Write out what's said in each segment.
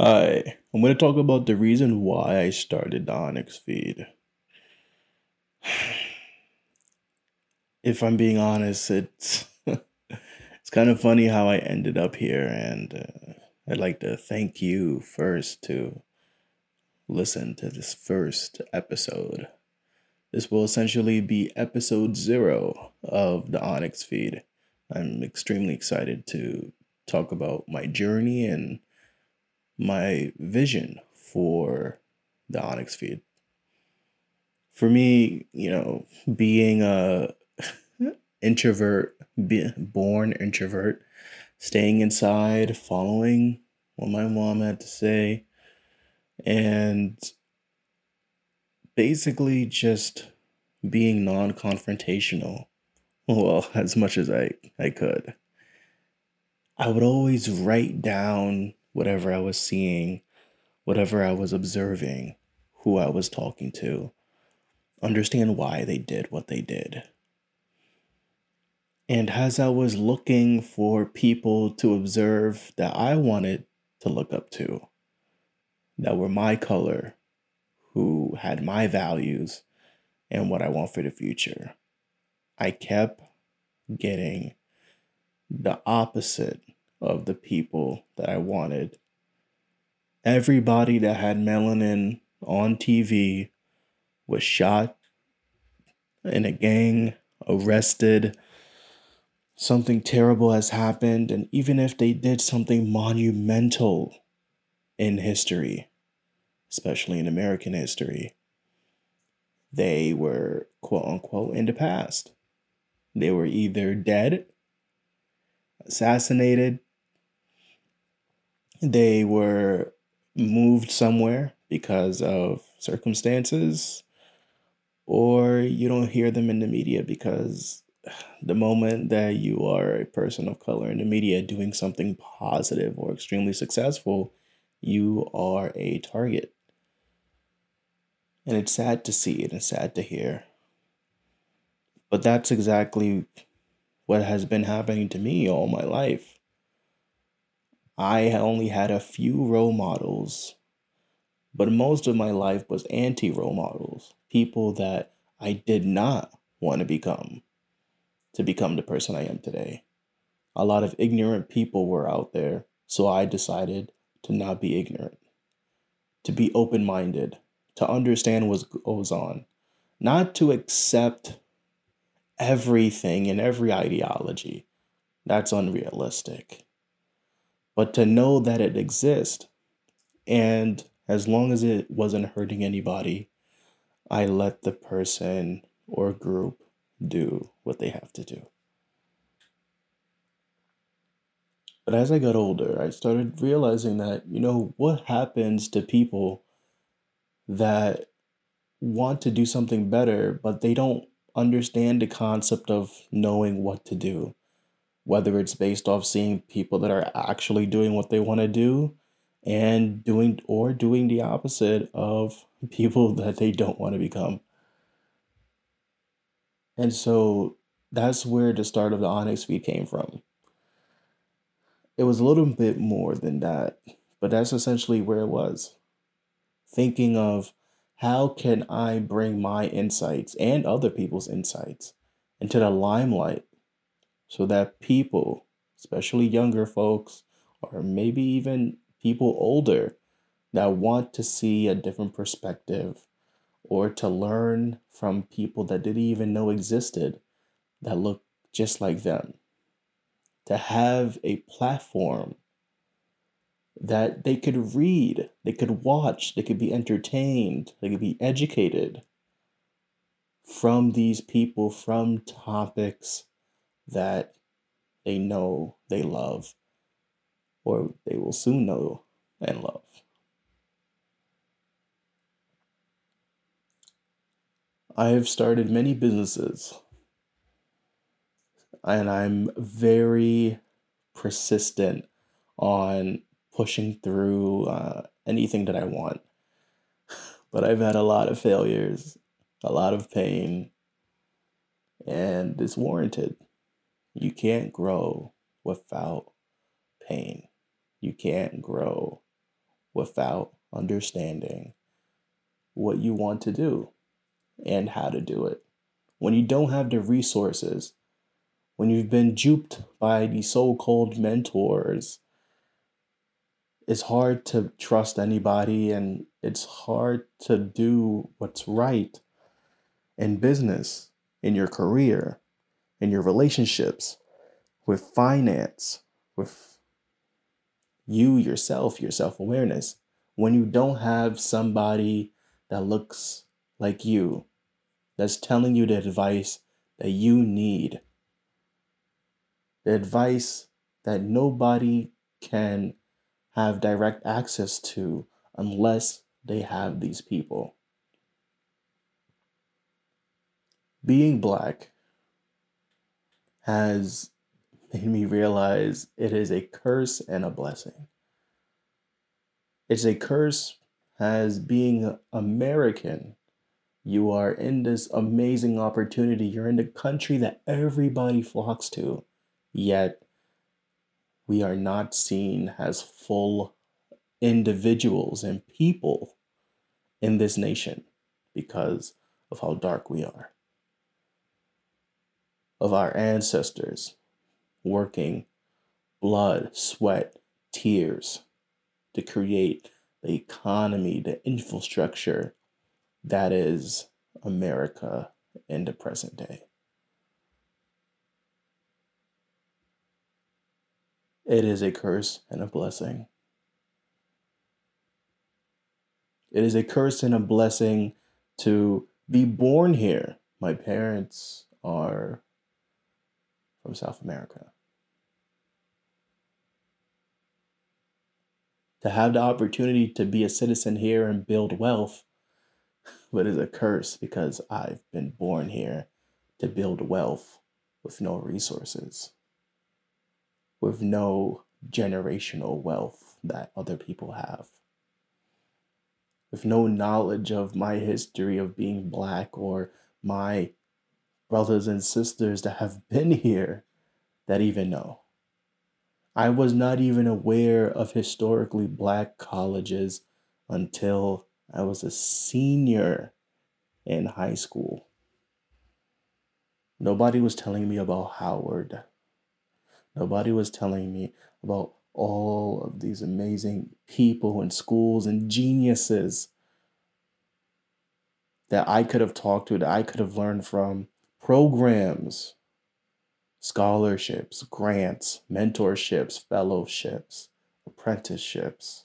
Hi, I'm going to talk about the reason why I started the Onyx feed. If I'm being honest, it's it's kind of funny how I ended up here, and uh, I'd like to thank you first to listen to this first episode. This will essentially be episode zero of the Onyx feed. I'm extremely excited to talk about my journey and my vision for the Onyx feed. For me, you know, being a introvert, be, born introvert, staying inside, following what my mom had to say, and basically just being non-confrontational. Well, as much as I I could. I would always write down whatever I was seeing, whatever I was observing, who I was talking to, understand why they did what they did. And as I was looking for people to observe that I wanted to look up to, that were my color, who had my values and what I want for the future, I kept getting the opposite of the people that I wanted. Everybody that had melanin on TV was shot in a gang, arrested. Something terrible has happened, and even if they did something monumental in history, especially in American history, they were quote unquote in the past. They were either dead, assassinated, they were moved somewhere because of circumstances, or you don't hear them in the media because the moment that you are a person of color in the media doing something positive or extremely successful, you are a target. And it's sad to see and it's sad to hear. But that's exactly what has been happening to me all my life. I only had a few role models, but most of my life was anti role models, people that I did not want to become to become the person I am today. A lot of ignorant people were out there, so I decided to not be ignorant, to be open minded, to understand what goes on, not to accept everything and every ideology. That's unrealistic. But to know that it exists, and as long as it wasn't hurting anybody, I let the person or group do what they have to do. But as I got older, I started realizing that, you know, what happens to people that want to do something better, but they don't understand the concept of knowing what to do, whether it's based off seeing people that are actually doing what they want to do and doing or doing the opposite of people that they don't want to become. And so that's where the start of the Onyx feed came from. It was a little bit more than that, but that's essentially where it was. Thinking of how can I bring my insights and other people's insights into the limelight so that people, especially younger folks, or maybe even people older that want to see a different perspective or to learn from people that didn't even know existed that look just like them. To have a platform that they could read, they could watch, they could be entertained, they could be educated from these people, from topics that they know they love or they will soon know and love. I have started many businesses and I'm very persistent on pushing through uh, anything that I want. But I've had a lot of failures, a lot of pain, and it's warranted. You can't grow without pain. You can't grow without understanding what you want to do and how to do it. When you don't have the resources, when you've been duped by these so called mentors, it's hard to trust anybody and it's hard to do what's right in business, in your career, in your relationships, with finance, with you yourself, your self awareness. When you don't have somebody that looks like you, that's telling you the advice that you need, the advice that nobody can have direct access to unless they have these people. Being black has made me realize it is a curse and a blessing. It's a curse as being American. You are in this amazing opportunity. You're in the country that everybody flocks to, yet we are not seen as full individuals and people in this nation because of how dark we are. Of our ancestors working blood, sweat, tears to create the economy, the infrastructure that is America in the present day. It is a curse and a blessing. It is a curse and a blessing to be born here. My parents are from South America. To have the opportunity to be a citizen here and build wealth, but is a curse because I've been born here to build wealth with no resources with no generational wealth that other people have. With no knowledge of my history of being black or my brothers and sisters that have been here that even know. I was not even aware of historically black colleges until I was a senior in high school. Nobody was telling me about Howard. Nobody was telling me about all of these amazing people and schools and geniuses that I could have talked to, that I could have learned from, programs, scholarships, grants, mentorships, fellowships, apprenticeships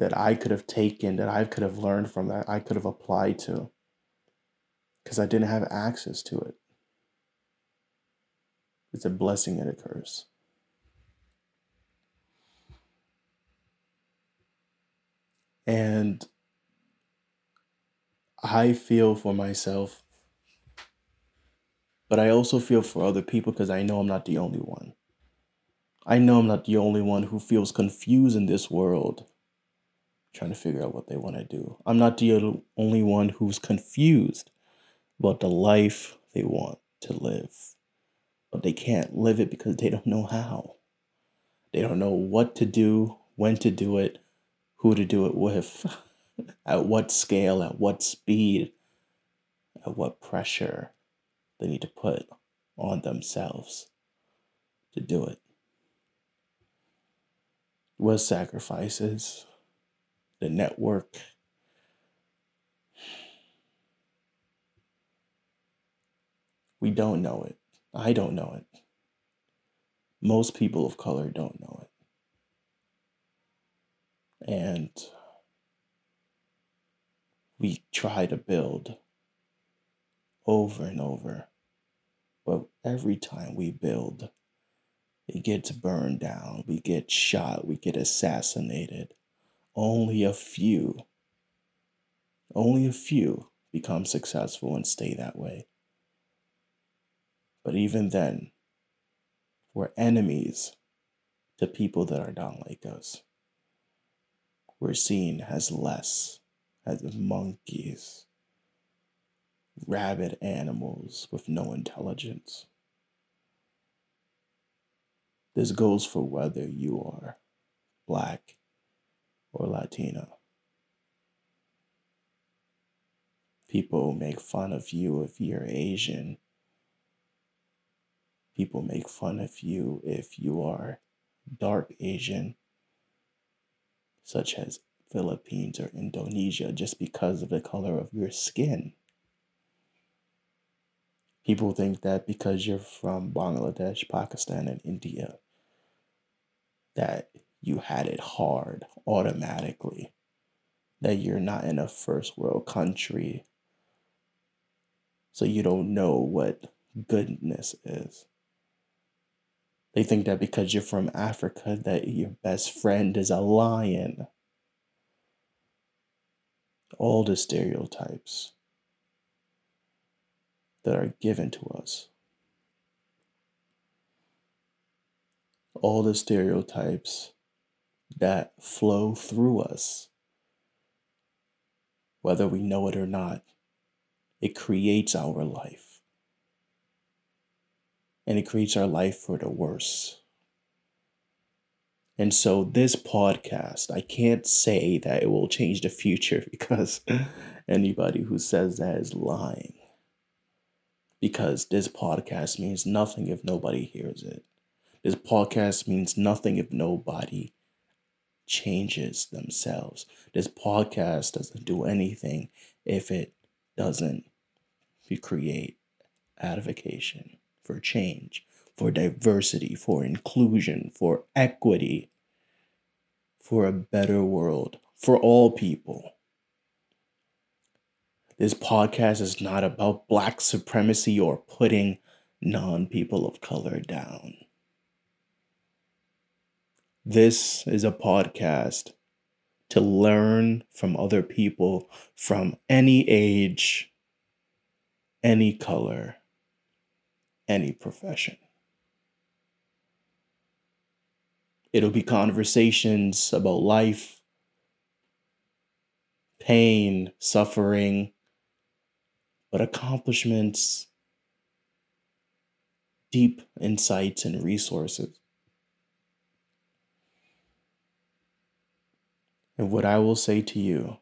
that I could have taken, that I could have learned from, that I could have applied to because I didn't have access to it. It's a blessing a curse. And I feel for myself, but I also feel for other people because I know I'm not the only one. I know I'm not the only one who feels confused in this world, trying to figure out what they want to do. I'm not the only one who's confused about the life they want to live but they can't live it because they don't know how. They don't know what to do, when to do it, who to do it with, at what scale, at what speed, at what pressure they need to put on themselves to do it. What sacrifices, the network, we don't know it. I don't know it. Most people of color don't know it. And we try to build over and over. But every time we build, it gets burned down. We get shot. We get assassinated. Only a few, only a few become successful and stay that way. But even then, we're enemies to people that are not like us. We're seen as less, as monkeys, rabid animals with no intelligence. This goes for whether you are black or Latina. People make fun of you if you're Asian. People make fun of you if you are dark Asian, such as Philippines or Indonesia, just because of the color of your skin. People think that because you're from Bangladesh, Pakistan, and India, that you had it hard automatically, that you're not in a first world country, so you don't know what goodness is. They think that because you're from Africa that your best friend is a lion. All the stereotypes that are given to us. All the stereotypes that flow through us, whether we know it or not. It creates our life. And it creates our life for the worse. And so, this podcast, I can't say that it will change the future because anybody who says that is lying. Because this podcast means nothing if nobody hears it. This podcast means nothing if nobody changes themselves. This podcast doesn't do anything if it doesn't create advocation for change, for diversity, for inclusion, for equity, for a better world for all people. This podcast is not about black supremacy or putting non people of color down. This is a podcast to learn from other people from any age, any color, any profession. It'll be conversations about life, pain, suffering, but accomplishments, deep insights, and resources. And what I will say to you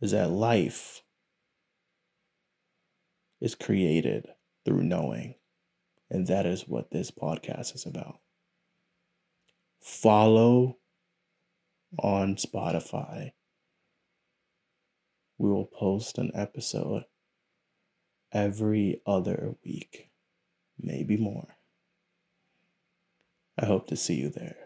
is that life is created through knowing. And that is what this podcast is about. Follow on Spotify. We will post an episode every other week, maybe more. I hope to see you there.